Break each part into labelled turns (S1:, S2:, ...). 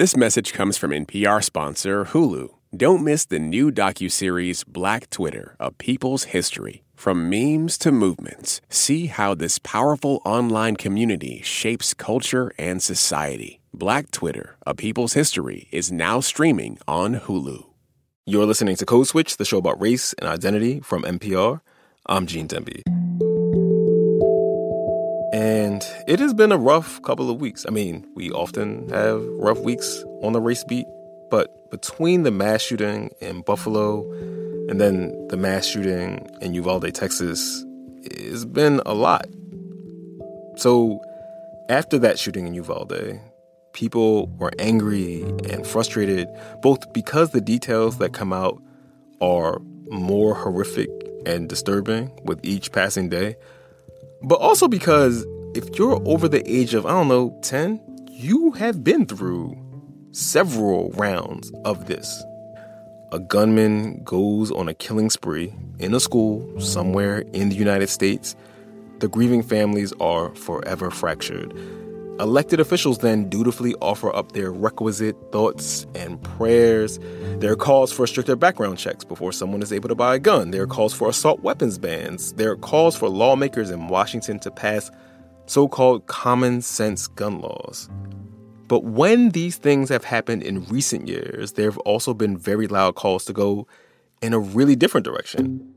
S1: This message comes from NPR sponsor Hulu. Don't miss the new docuseries Black Twitter, A People's History. From memes to movements, see how this powerful online community shapes culture and society. Black Twitter, A People's History is now streaming on Hulu.
S2: You're listening to Code Switch, the show about race and identity from NPR. I'm Gene Demby. And it has been a rough couple of weeks. I mean, we often have rough weeks on the race beat, but between the mass shooting in Buffalo and then the mass shooting in Uvalde, Texas, it's been a lot. So after that shooting in Uvalde, people were angry and frustrated, both because the details that come out are more horrific and disturbing with each passing day, but also because if you're over the age of, I don't know, 10, you have been through several rounds of this. A gunman goes on a killing spree in a school somewhere in the United States. The grieving families are forever fractured. Elected officials then dutifully offer up their requisite thoughts and prayers. There are calls for stricter background checks before someone is able to buy a gun. There are calls for assault weapons bans. There are calls for lawmakers in Washington to pass so called common sense gun laws. But when these things have happened in recent years, there have also been very loud calls to go in a really different direction.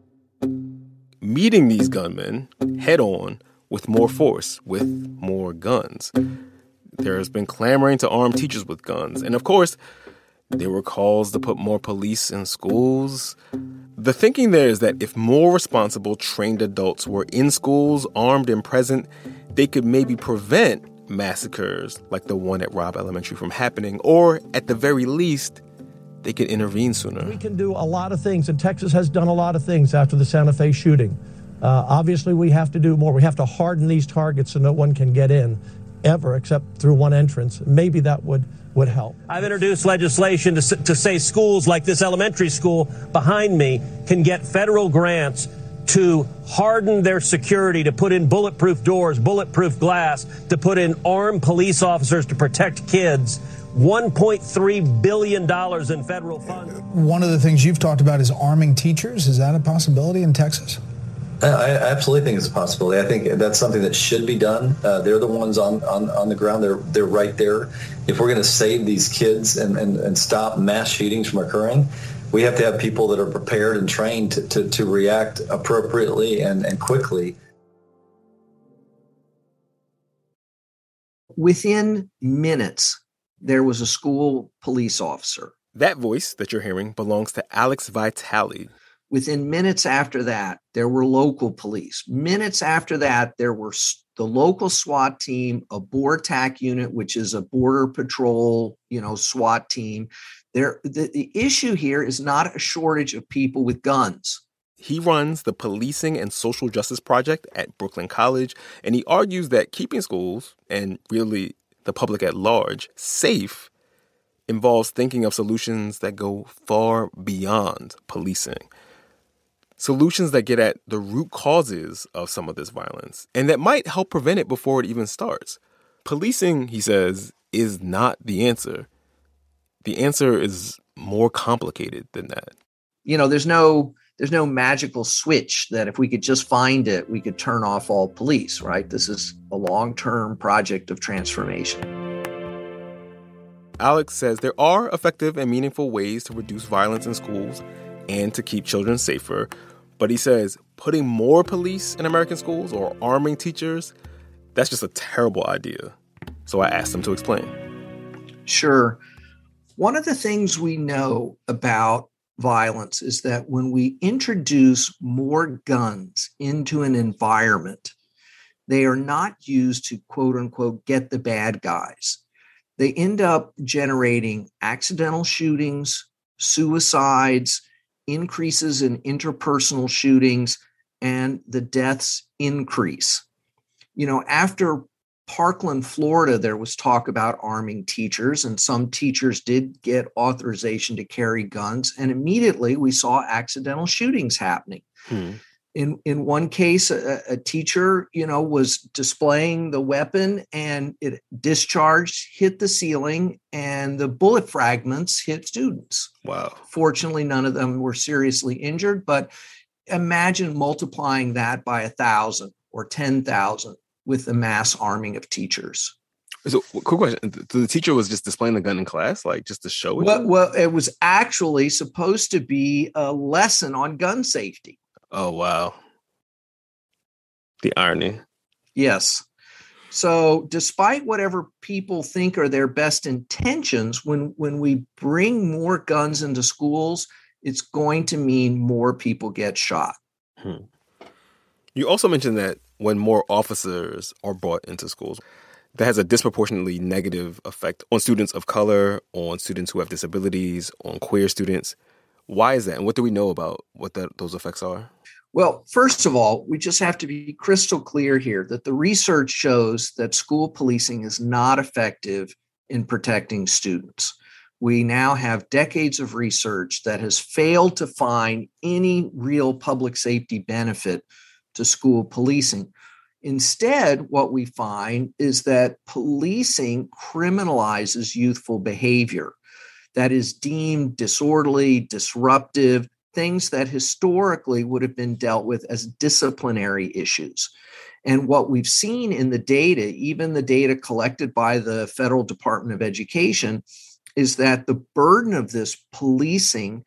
S2: Meeting these gunmen head on with more force, with more guns. There has been clamoring to arm teachers with guns. And of course, there were calls to put more police in schools. The thinking there is that if more responsible, trained adults were in schools, armed and present, they could maybe prevent massacres like the one at Robb Elementary from happening, or at the very least, they could intervene sooner.
S3: We can do a lot of things, and Texas has done a lot of things after the Santa Fe shooting. Uh, obviously, we have to do more. We have to harden these targets so no one can get in ever except through one entrance. Maybe that would, would help.
S4: I've introduced legislation to, to say schools like this elementary school behind me can get federal grants to harden their security, to put in bulletproof doors, bulletproof glass, to put in armed police officers to protect kids. $1.3 billion in federal funds.
S5: One of the things you've talked about is arming teachers. Is that a possibility in Texas?
S6: I absolutely think it's a possibility. I think that's something that should be done. Uh, they're the ones on, on, on the ground. They're they're right there. If we're going to save these kids and, and, and stop mass shootings from occurring, we have to have people that are prepared and trained to, to, to react appropriately and, and quickly.
S7: Within minutes, there was a school police officer.
S2: That voice that you're hearing belongs to Alex Vitale,
S7: Within minutes after that, there were local police. Minutes after that, there were the local SWAT team, a BORTAC unit, which is a border patrol, you know, SWAT team. There, the, the issue here is not a shortage of people with guns.
S2: He runs the Policing and Social Justice Project at Brooklyn College, and he argues that keeping schools, and really the public at large, safe involves thinking of solutions that go far beyond policing solutions that get at the root causes of some of this violence and that might help prevent it before it even starts. Policing, he says, is not the answer. The answer is more complicated than that.
S7: You know, there's no there's no magical switch that if we could just find it, we could turn off all police, right? This is a long-term project of transformation.
S2: Alex says there are effective and meaningful ways to reduce violence in schools and to keep children safer, but he says putting more police in American schools or arming teachers, that's just a terrible idea. So I asked him to explain.
S7: Sure. One of the things we know about violence is that when we introduce more guns into an environment, they are not used to quote unquote get the bad guys. They end up generating accidental shootings, suicides, increases in interpersonal shootings and the deaths increase. You know, after Parkland, Florida, there was talk about arming teachers, and some teachers did get authorization to carry guns. And immediately we saw accidental shootings happening. Hmm. In in one case, a, a, teacher, you know, was displaying the weapon and it discharged, hit the ceiling, and the bullet fragments hit students.
S2: Wow.
S7: Fortunately, none of them were seriously injured, but imagine multiplying that by a thousand or ten thousand with the mass arming of teachers.
S2: So, quick question: so the teacher was just displaying the gun in class, like just to show it.
S7: Well, well, it was actually supposed to be a lesson on gun safety.
S2: Oh wow. The irony.
S7: Yes. So despite whatever people think are their best intentions, when when we bring more guns into schools, it's going to mean more people get shot. Hmm.
S2: You also mentioned that when more officers are brought into schools, that has a disproportionately negative effect on students of color, on students who have disabilities, on queer students. Why is that? And what do we know about what that, those effects are?
S7: Well, first of all, we just have to be crystal clear here that the research shows that school policing is not effective in protecting students. We now have decades of research that has failed to find any real public safety benefit to school policing. Instead, what we find is that policing criminalizes youthful behavior that is deemed disorderly, disruptive, things that historically would have been dealt with as disciplinary issues. And what we've seen in the data, even the data collected by the Federal Department of Education, is that the burden of this policing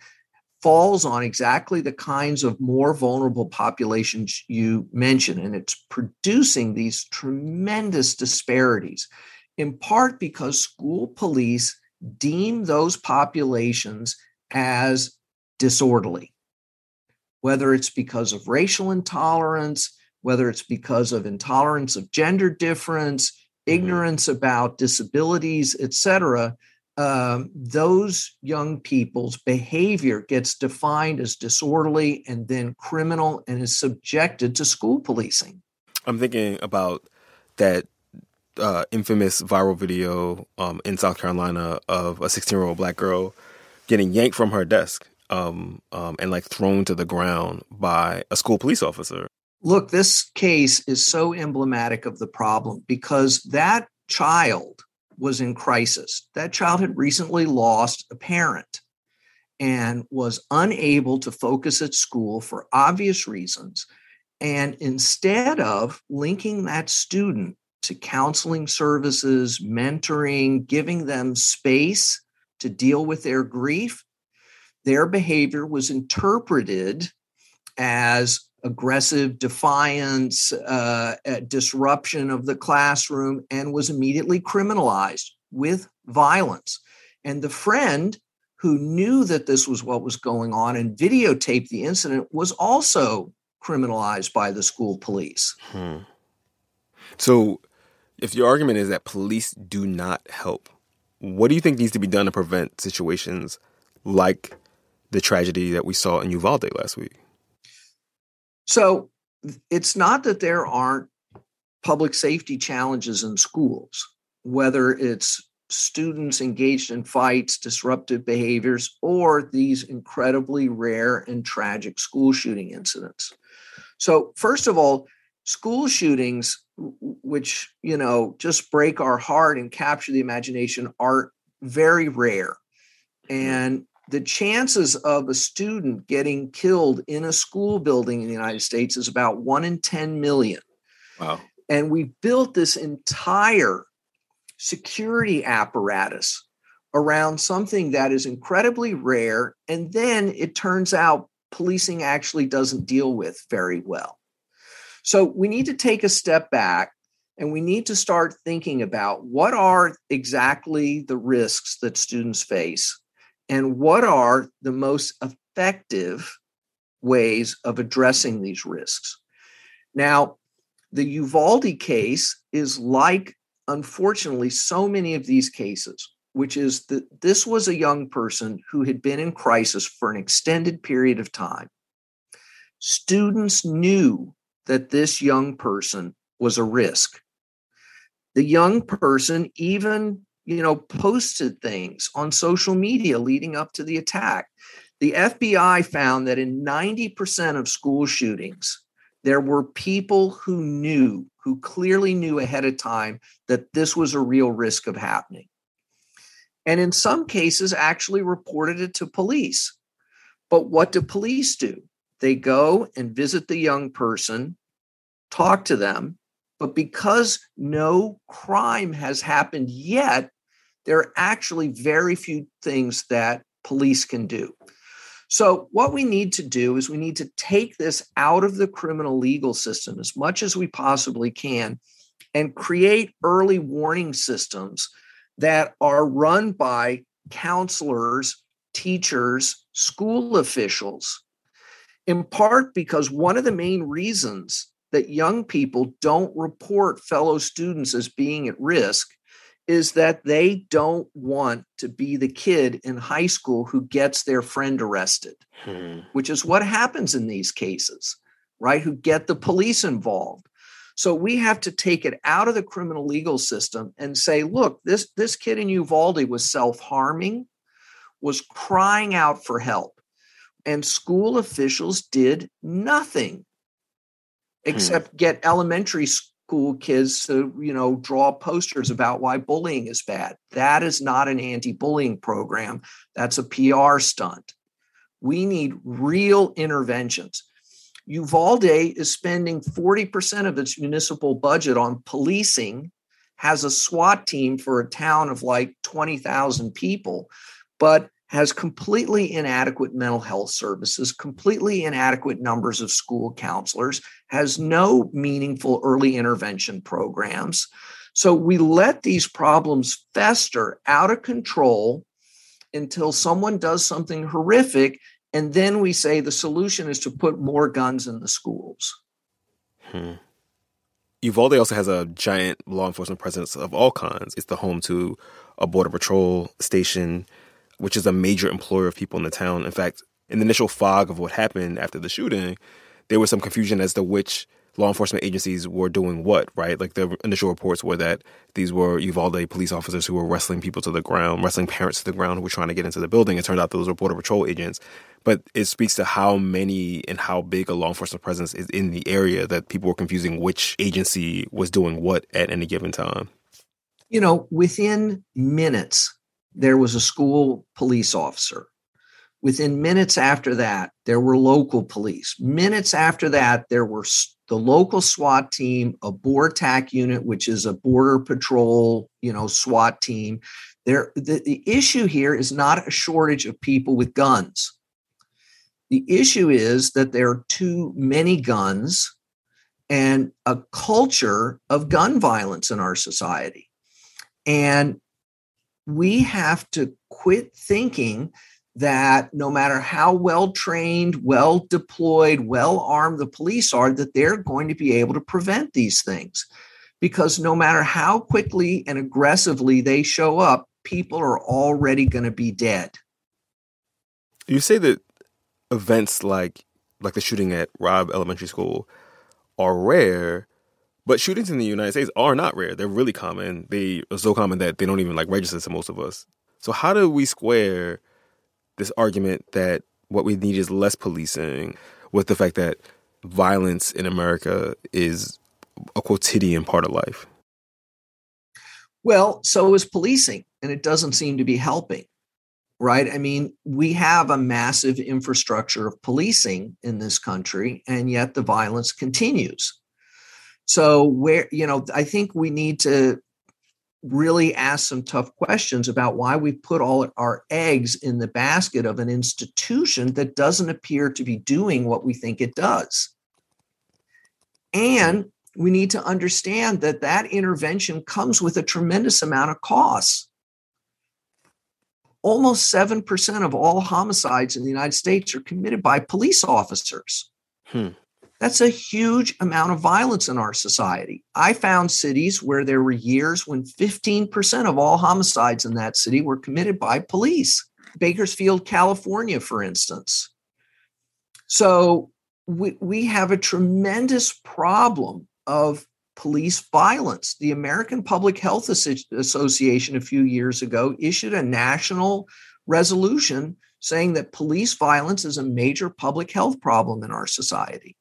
S7: falls on exactly the kinds of more vulnerable populations you mentioned. And it's producing these tremendous disparities, in part because school police deem those populations as disorderly, whether it's because of racial intolerance, whether it's because of intolerance of gender difference, mm-hmm. ignorance about disabilities, et cetera um, those young people's behavior gets defined as disorderly and then criminal and is subjected to school policing.
S2: I'm thinking about that uh, infamous viral video um, in South Carolina of a 16 year old black girl getting yanked from her desk um, um, and like thrown to the ground by a school police officer.
S7: Look, this case is so emblematic of the problem because that child was in crisis. That child had recently lost a parent and was unable to focus at school for obvious reasons. And instead of linking that student to counseling services, mentoring, giving them space to deal with their grief, their behavior was interpreted as aggressive defiance, uh, disruption of the classroom, and was immediately criminalized with violence. And the friend who knew that this was what was going on and videotaped the incident was also criminalized by the school police. Hmm.
S2: So, if your argument is that police do not help, what do you think needs to be done to prevent situations like the tragedy that we saw in Uvalde last week?
S7: So it's not that there aren't public safety challenges in schools, whether it's students engaged in fights, disruptive behaviors, or these incredibly rare and tragic school shooting incidents. So, first of all, school shootings, which, you know, just break our heart and capture the imagination, are very rare. Mm-hmm. And the chances of a student getting killed in a school building in the United States is about one in 10 million.
S2: Wow.
S7: And we built this entire security apparatus around something that is incredibly rare. And then it turns out policing actually doesn't deal with very well. So we need to take a step back and we need to start thinking about what are exactly the risks that students face and what are the most effective ways of addressing these risks. Now, the Uvalde case is like, unfortunately, so many of these cases, which is that this was a young person who had been in crisis for an extended period of time. Students knew that this young person was a risk. The young person even you know, posted things on social media leading up to the attack. The FBI found that in 90% of school shootings, there were people who knew, who clearly knew ahead of time that this was a real risk of happening. And in some cases, actually reported it to police. But what do police do? They go and visit the young person, talk to them, but because no crime has happened yet, there are actually very few things that police can do. So, what we need to do is we need to take this out of the criminal legal system as much as we possibly can and create early warning systems that are run by counselors, teachers, school officials, in part because one of the main reasons that young people don't report fellow students as being at risk is that they don't want to be the kid in high school who gets their friend arrested, hmm. which is what happens in these cases, right? Who get the police involved. So we have to take it out of the criminal legal system and say, look, this, this kid in Uvalde was self-harming, was crying out for help, and school officials did nothing hmm. except hmm. get elementary school kids to you know draw posters about why bullying is bad. That is not an anti-bullying program. That's a pr stunt. We need real interventions. Uvalde is spending 40% of its municipal budget on policing has a swat team for a town of like 20,000 people but has completely inadequate mental health services, completely inadequate numbers of school counselors, has no meaningful early intervention programs. So we let these problems fester out of control until someone does something horrific. And then we say the solution is to put more guns in the schools.
S2: Hmm. Uvalde also has a giant law enforcement presence of all kinds. It's the home to a border patrol station, which is a major employer of people in the town. In fact, in the initial fog of what happened after the shooting, there was some confusion as to which law enforcement agencies were doing what, right? Like the initial reports were that these were Uvalde police officers who were wrestling people to the ground, wrestling parents to the ground who were trying to get into the building. It turned out those were Border Patrol agents. But it speaks to how many and how big a law enforcement presence is in the area that people were confusing which agency was doing what at any given time.
S7: You know, within minutes there was a school police officer. Within minutes after that, there were local police. Minutes after that, there were the local SWAT team, a BORTAC unit, which is a border patrol, you know, SWAT team. There, the, the issue here is not a shortage of people with guns. The issue is that there are too many guns and a culture of gun violence in our society. And we have to quit thinking that no matter how well trained, well deployed, well armed the police are, that they're going to be able to prevent these things. Because no matter how quickly and aggressively they show up, people are already going to be dead.
S2: You say that events like like the shooting at Robb Elementary School are rare, but shootings in the United States are not rare. They're really common. They are so common that they don't even like register to most of us. So how do we square this argument that what we need is less policing with the fact that violence in America is a quotidian part of life?
S7: Well, so is policing, and it doesn't seem to be helping, right? I mean, we have a massive infrastructure of policing in this country, and yet the violence continues. So where you know, I think we need to really ask some tough questions about why we put all our eggs in the basket of an institution that doesn't appear to be doing what we think it does. And we need to understand that that intervention comes with a tremendous amount of costs. Almost 7% of all homicides in the United States are committed by police officers. Hmm. That's a huge amount of violence in our society. I found cities where there were years when 15% of all homicides in that city were committed by police. Bakersfield, California, for instance. So we, we have a tremendous problem of police violence. The American Public Health Association a few years ago issued a national resolution saying that police violence is a major public health problem in our society.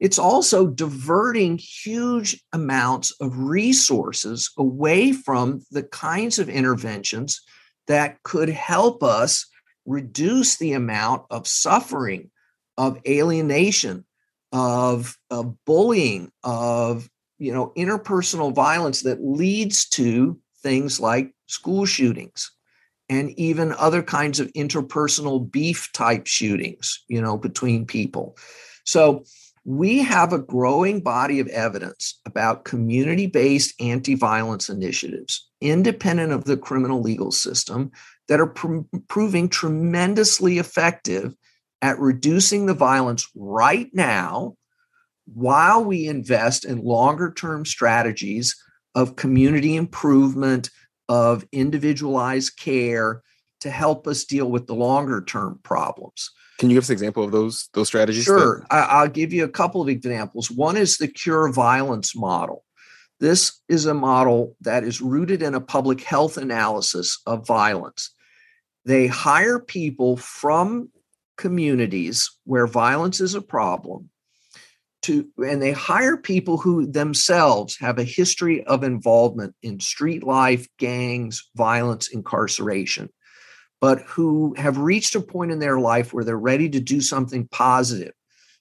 S7: It's also diverting huge amounts of resources away from the kinds of interventions that could help us reduce the amount of suffering, of alienation, of, of bullying, of you know interpersonal violence that leads to things like school shootings and even other kinds of interpersonal beef type shootings you know between people. So we have a growing body of evidence about community based anti violence initiatives, independent of the criminal legal system, that are pr- proving tremendously effective at reducing the violence right now while we invest in longer term strategies of community improvement, of individualized care to help us deal with the longer term problems.
S2: Can you give us an example of those those strategies?
S7: Sure. I'll give you a couple of examples. One is the cure violence model. This is a model that is rooted in a public health analysis of violence. They hire people from communities where violence is a problem to and they hire people who themselves have a history of involvement in street life, gangs, violence, incarceration but who have reached a point in their life where they're ready to do something positive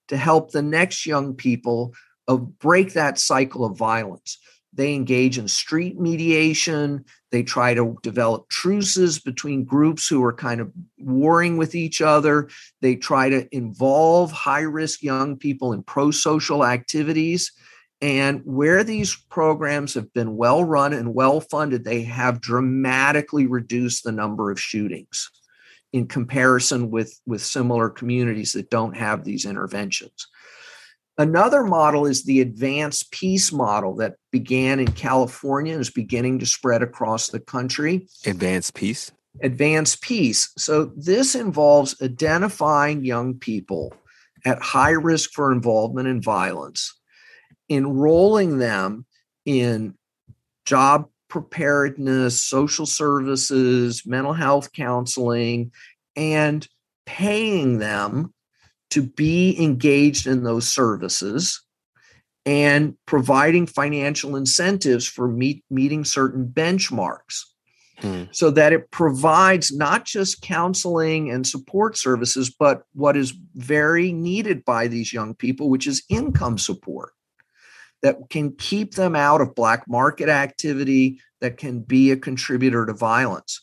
S7: to help the next young people of break that cycle of violence. They engage in street mediation. They try to develop truces between groups who are kind of warring with each other. They try to involve high risk young people in pro social activities. And where these programs have been well run and well funded, they have dramatically reduced the number of shootings in comparison with, with similar communities that don't have these interventions. Another model is the Advance Peace model that began in California and is beginning to spread across the country.
S2: Advance Peace?
S7: Advance Peace. So, this involves identifying young people at high risk for involvement in violence enrolling them in job preparedness, social services, mental health counseling, and paying them to be engaged in those services and providing financial incentives for meet, meeting certain benchmarks hmm. so that it provides not just counseling and support services, but what is very needed by these young people, which is income support that can keep them out of black market activity, that can be a contributor to violence.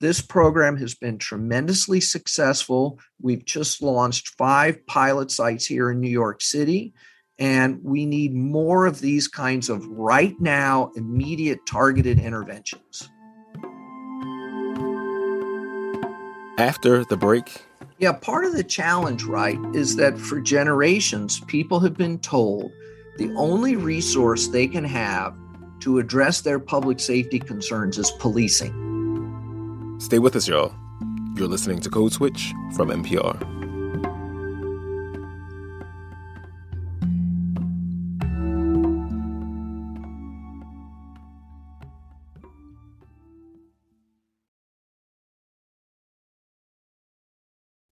S7: This program has been tremendously successful. We've just launched five pilot sites here in New York City, and we need more of these kinds of right now, immediate targeted interventions.
S2: After the break,
S7: yeah, part of the challenge, right, is that for generations, people have been told the only resource they can have to address their public safety concerns is policing.
S2: Stay with us, y'all. You're listening to Code Switch from NPR.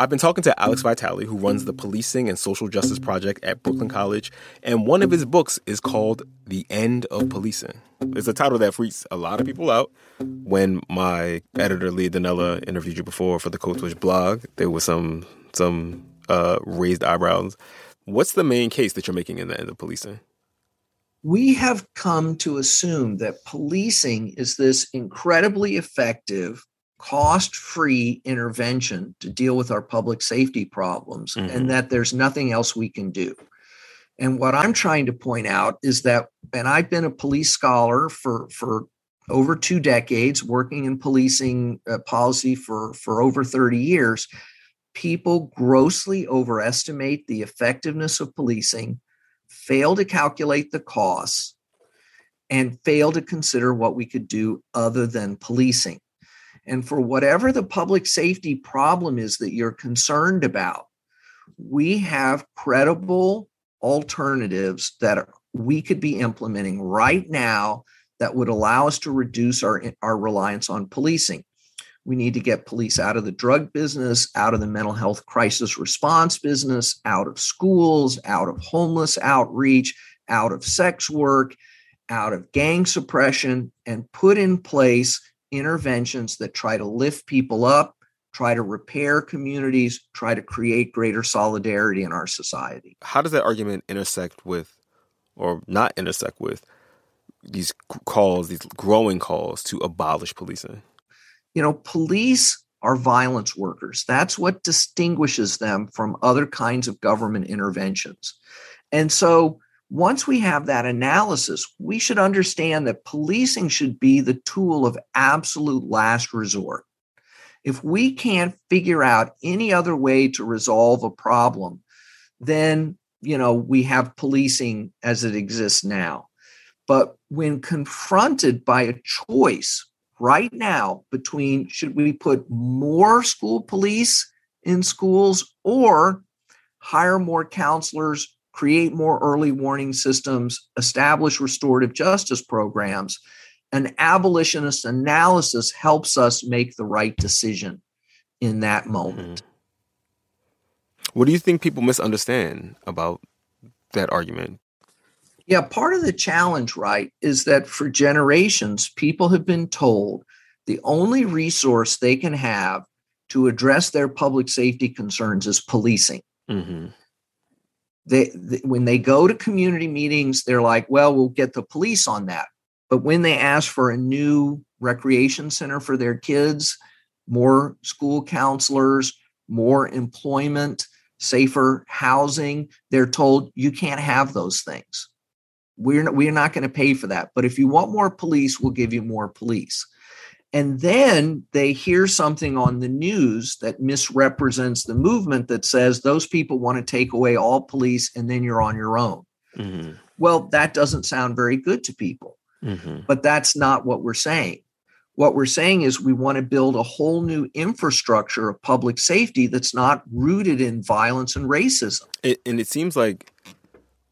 S2: I've been talking to Alex Vitale, who runs the Policing and Social Justice Project at Brooklyn College, and one of his books is called The End of Policing. It's a title that freaks a lot of people out. When my editor Leah Donnella interviewed you before for the Code Switch blog, there was some some uh, raised eyebrows. What's the main case that you're making in the end of policing?
S7: We have come to assume that policing is this incredibly effective cost free intervention to deal with our public safety problems mm-hmm. and that there's nothing else we can do. And what I'm trying to point out is that, and I've been a police scholar for, for over two decades, working in policing uh, policy for, for over 30 years. People grossly overestimate the effectiveness of policing, fail to calculate the costs, and fail to consider what we could do other than policing. And for whatever the public safety problem is that you're concerned about, we have credible alternatives that we could be implementing right now that would allow us to reduce our, our reliance on policing. We need to get police out of the drug business, out of the mental health crisis response business, out of schools, out of homeless outreach, out of sex work, out of gang suppression, and put in place interventions that try to lift people up, try to repair communities, try to create greater solidarity in our society.
S2: How does that argument intersect with, or not intersect with, these calls, these growing calls to abolish policing?
S7: You know, police are violence workers. That's what distinguishes them from other kinds of government interventions. And so once we have that analysis, we should understand that policing should be the tool of absolute last resort. If we can't figure out any other way to resolve a problem, then you know we have policing as it exists now. But when confronted by a choice right now between should we put more school police in schools or hire more counselors create more early warning systems, establish restorative justice programs. An abolitionist analysis helps us make the right decision in that moment.
S2: Mm-hmm. What do you think people misunderstand about that argument?
S7: Yeah, part of the challenge, right, is that for generations, people have been told the only resource they can have to address their public safety concerns is policing. Mm-hmm they, they, when they go to community meetings they're like well we'll get the police on that. But when they ask for a new recreation center for their kids more school counselors more employment safer housing they're told you can't have those things. We're not, we're not going to pay for that. But if you want more police we'll give you more police and then they hear something on the news that misrepresents the movement that says those people want to take away all police and then you're on your own. Mm-hmm. Well, that doesn't sound very good to people. Mm-hmm. But that's not what we're saying. What we're saying is we want to build a whole new infrastructure of public safety that's not rooted in violence and racism.
S2: It, and it seems like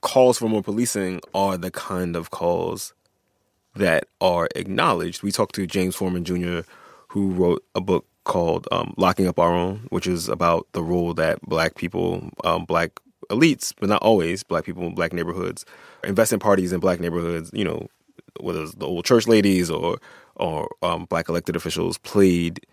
S2: calls for more policing are the kind of calls that are acknowledged. We talked to James Forman Jr., who wrote a book called um, Locking Up Our Own, which is about the role that black people, um, black elites, but not always black people in black neighborhoods, investment parties in black neighborhoods, you know, whether it's the old church ladies or or um, black elected officials played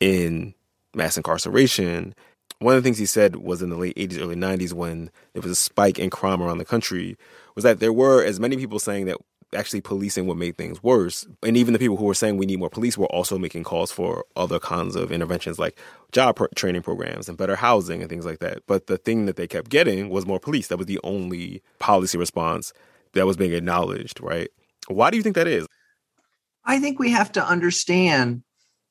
S2: in mass incarceration. One of the things he said was in the late 80s, early 90s, when there was a spike in crime around the country, was that there were as many people saying that actually policing what made things worse. And even the people who were saying we need more police were also making calls for other kinds of interventions like job training programs and better housing and things like that. But the thing that they kept getting was more police. That was the only policy response that was being acknowledged, right? Why do you think that is?
S7: I think we have to understand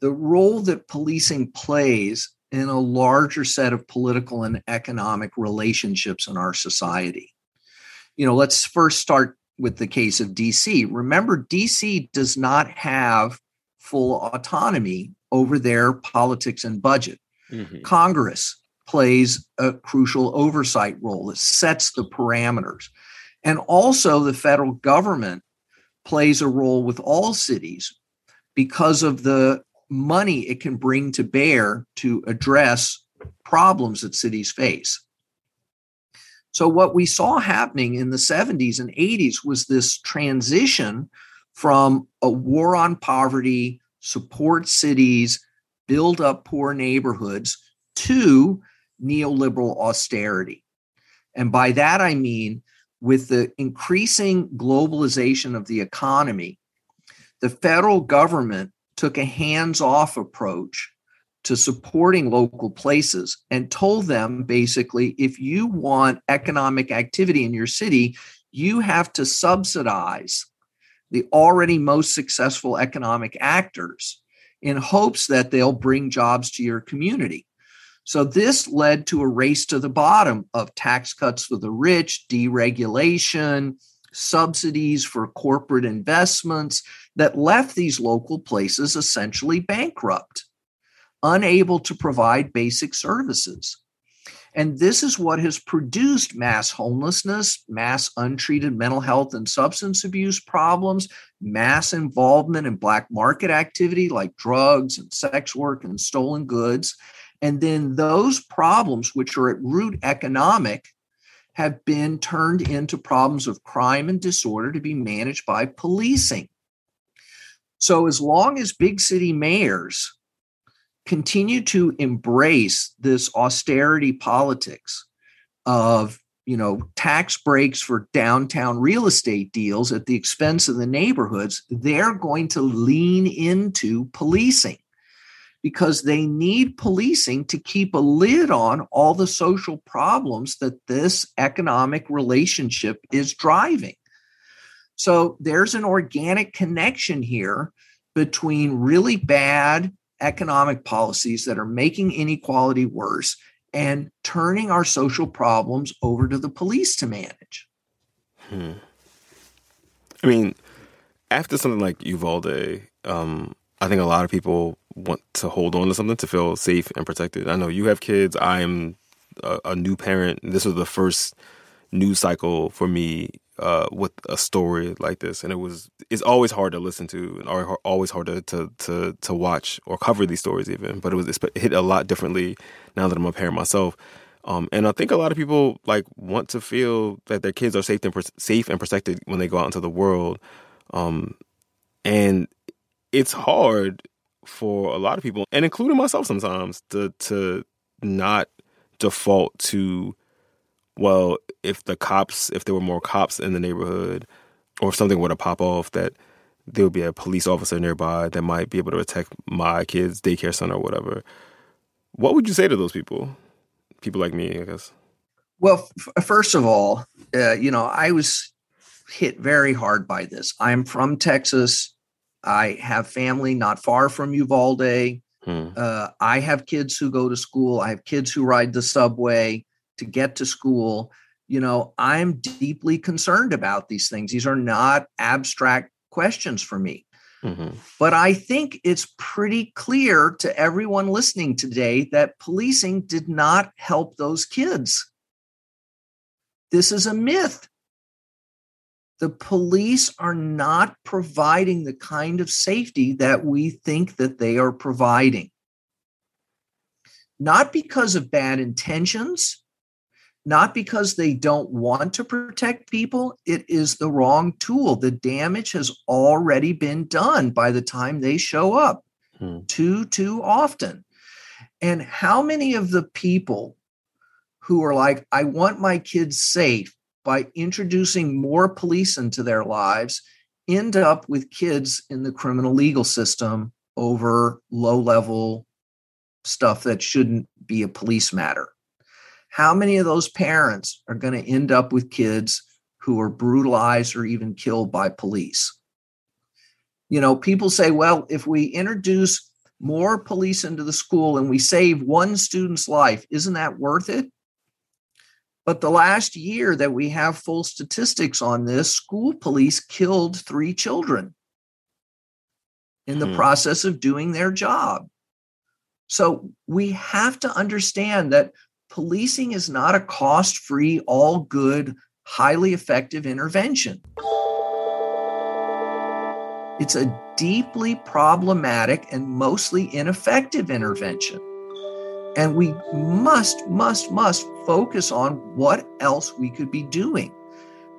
S7: the role that policing plays in a larger set of political and economic relationships in our society. You know, let's first start with the case of DC. Remember, DC does not have full autonomy over their politics and budget. Mm-hmm. Congress plays a crucial oversight role that sets the parameters. And also, the federal government plays a role with all cities because of the money it can bring to bear to address problems that cities face. So, what we saw happening in the 70s and 80s was this transition from a war on poverty, support cities, build up poor neighborhoods, to neoliberal austerity. And by that, I mean with the increasing globalization of the economy, the federal government took a hands off approach to supporting local places and told them basically if you want economic activity in your city, you have to subsidize the already most successful economic actors in hopes that they'll bring jobs to your community. So this led to a race to the bottom of tax cuts for the rich, deregulation, subsidies for corporate investments that left these local places essentially bankrupt, unable to provide basic services. And this is what has produced mass homelessness, mass untreated mental health and substance abuse problems, mass involvement in black market activity like drugs and sex work and stolen goods, and then those problems, which are at root economic, have been turned into problems of crime and disorder to be managed by policing. So, as long as big city mayors continue to embrace this austerity politics of you know tax breaks for downtown real estate deals at the expense of the neighborhoods they're going to lean into policing because they need policing to keep a lid on all the social problems that this economic relationship is driving. So there's an organic connection here between really bad economic policies that are making inequality worse and turning our social problems over to the police to manage.
S2: Hmm. I mean, after something like Uvalde, um, I think a lot of people want to hold on to something to feel safe and protected. I know you have kids. I'm a, a new parent. This was the first news cycle for me uh, with a story like this, and it was it's always hard to listen to and always hard to, to to to watch or cover these stories even. But it was it hit a lot differently now that I'm a parent myself. Um, and I think a lot of people like want to feel that their kids are safe and safe and protected when they go out into the world. Um, and it's hard for a lot of people, and including myself sometimes, to to not default to well, if the cops, if there were more cops in the neighborhood, or if something were to pop off, that there would be a police officer nearby that might be able to protect my kid's daycare center or whatever. What would you say to those people? People like me, I guess.
S7: Well, f- first of all, uh, you know, I was hit very hard by this. I'm from Texas. I have family not far from Uvalde. Hmm. Uh, I have kids who go to school. I have kids who ride the subway to get to school. You know, I'm deeply concerned about these things. These are not abstract questions for me. Mm-hmm. But I think it's pretty clear to everyone listening today that policing did not help those kids. This is a myth the police are not providing the kind of safety that we think that they are providing. Not because of bad intentions, not because they don't want to protect people. It is the wrong tool. The damage has already been done by the time they show up hmm. too, too often. And how many of the people who are like, I want my kids safe, by introducing more police into their lives end up with kids in the criminal legal system over low level stuff that shouldn't be a police matter. How many of those parents are going to end up with kids who are brutalized or even killed by police? You know, people say, well, if we introduce more police into the school and we save one student's life, isn't that worth it? But the last year that we have full statistics on this, school police killed three children. in the
S2: Hmm.
S7: process of doing their job. So we have to understand that policing is not a cost free, all good, highly effective intervention. It's a deeply problematic and mostly ineffective intervention. And we must, must, must focus on what else we could be doing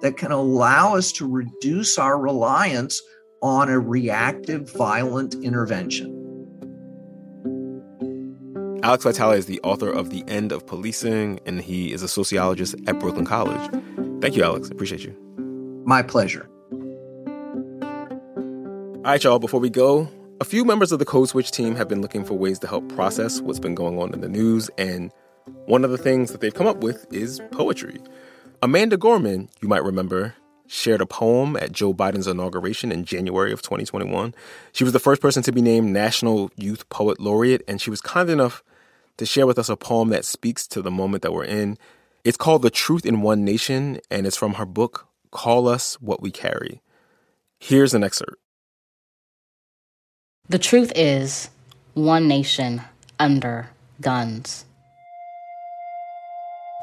S7: that can allow us to reduce our reliance on a reactive, violent intervention.
S2: Alex Vitale is the author of The End of Policing, and he is a sociologist at Brooklyn College. Thank you, Alex. Appreciate you.
S7: My pleasure.
S2: All right, y'all, before we go, a few members of the Code Switch team have been looking for ways to help process what's been going on in the news, and one of the things that they've come up with is poetry. Amanda Gorman, you might remember, shared a poem at Joe Biden's inauguration in January of 2021. She was the first person to be named National Youth Poet Laureate, and she was kind enough to share with us a poem that speaks to the moment that we're in. It's called The Truth in One Nation, and it's from her book, Call Us What We Carry. Here's an excerpt.
S8: The truth is one nation under guns.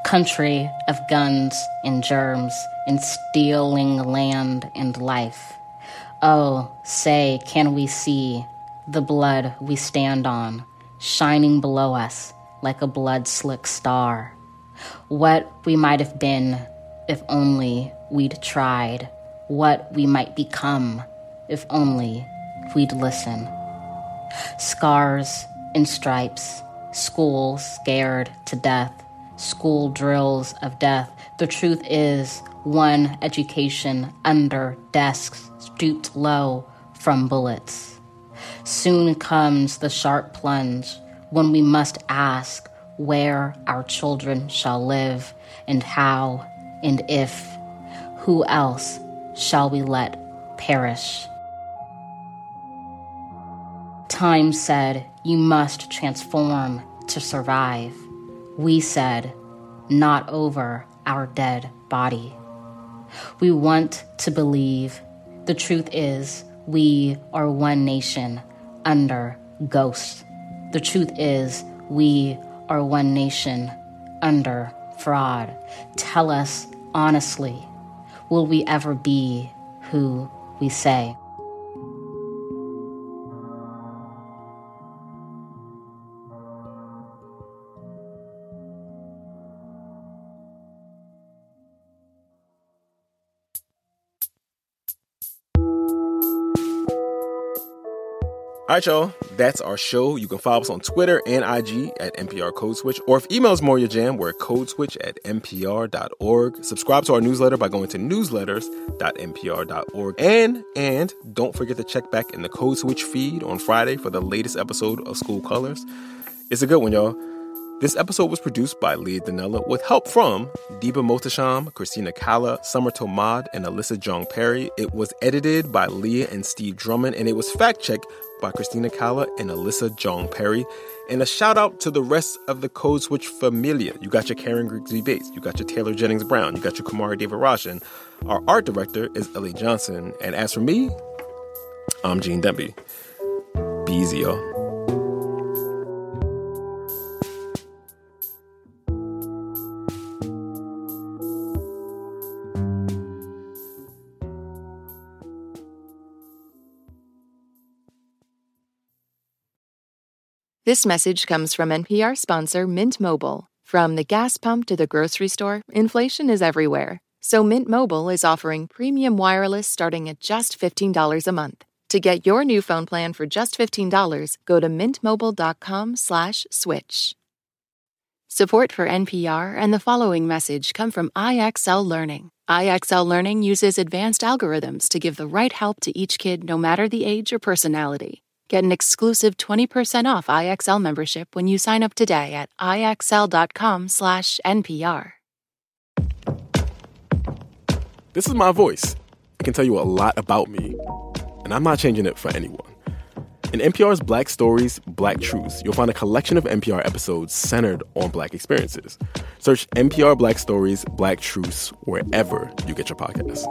S8: Country of guns and germs and stealing land and life. Oh, say, can we see the blood we stand on shining below us like a blood slick star? What we might have been if only we'd tried. What we might become if only we'd listen. Scars and stripes, school scared to death, school drills of death. The truth is, one education under desks stooped low from bullets. Soon comes the sharp plunge when we must ask where our children shall live and how and if. Who else shall we let perish? Time said, You must transform to survive. We said, Not over our dead body. We want to believe. The truth is, we are one nation under ghosts. The truth is, we are one nation under fraud. Tell us honestly, will we ever be who we say?
S2: All right, y'all. That's our show. You can follow us on Twitter and IG at NPR Code Switch, or if email's more your jam, we're at codeswitch at npr.org. Subscribe to our newsletter by going to newsletters.npr.org. And, and don't forget to check back in the Code Switch feed on Friday for the latest episode of School Colors. It's a good one, y'all. This episode was produced by Leah Donnella with help from Diba Mohtasham, Christina Cala, Summer Thomad, and Alyssa Jeong Perry. It was edited by Leah and Steve Drummond, and it was fact checked by Christina Cala and Alyssa Jeong Perry. And a shout out to the rest of the Code Switch familia. You got your Karen Grigsby Bates, you got your Taylor Jennings Brown, you got your Kumari Devarajan. Our art director is LA Johnson. And as for me, I'm Gene Demby. Be easy, y'all.
S9: This message comes from NPR sponsor Mint Mobile. From the gas pump to the grocery store, inflation is everywhere. So Mint Mobile is offering premium wireless starting at just $15 a month. To get your new phone plan for just $15, go to mintmobile.com/switch. Support for NPR and the following message come from IXL Learning. IXL Learning uses advanced algorithms to give the right help to each kid no matter the age or personality. Get an exclusive 20% off IXL membership when you sign up today at IXL.com/NPR.
S2: This is my voice. It can tell you a lot about me, and I'm not changing it for anyone. In NPR's Black Stories, Black Truths, you'll find a collection of NPR episodes centered on Black experiences. Search NPR Black Stories, Black Truths wherever you get your podcasts.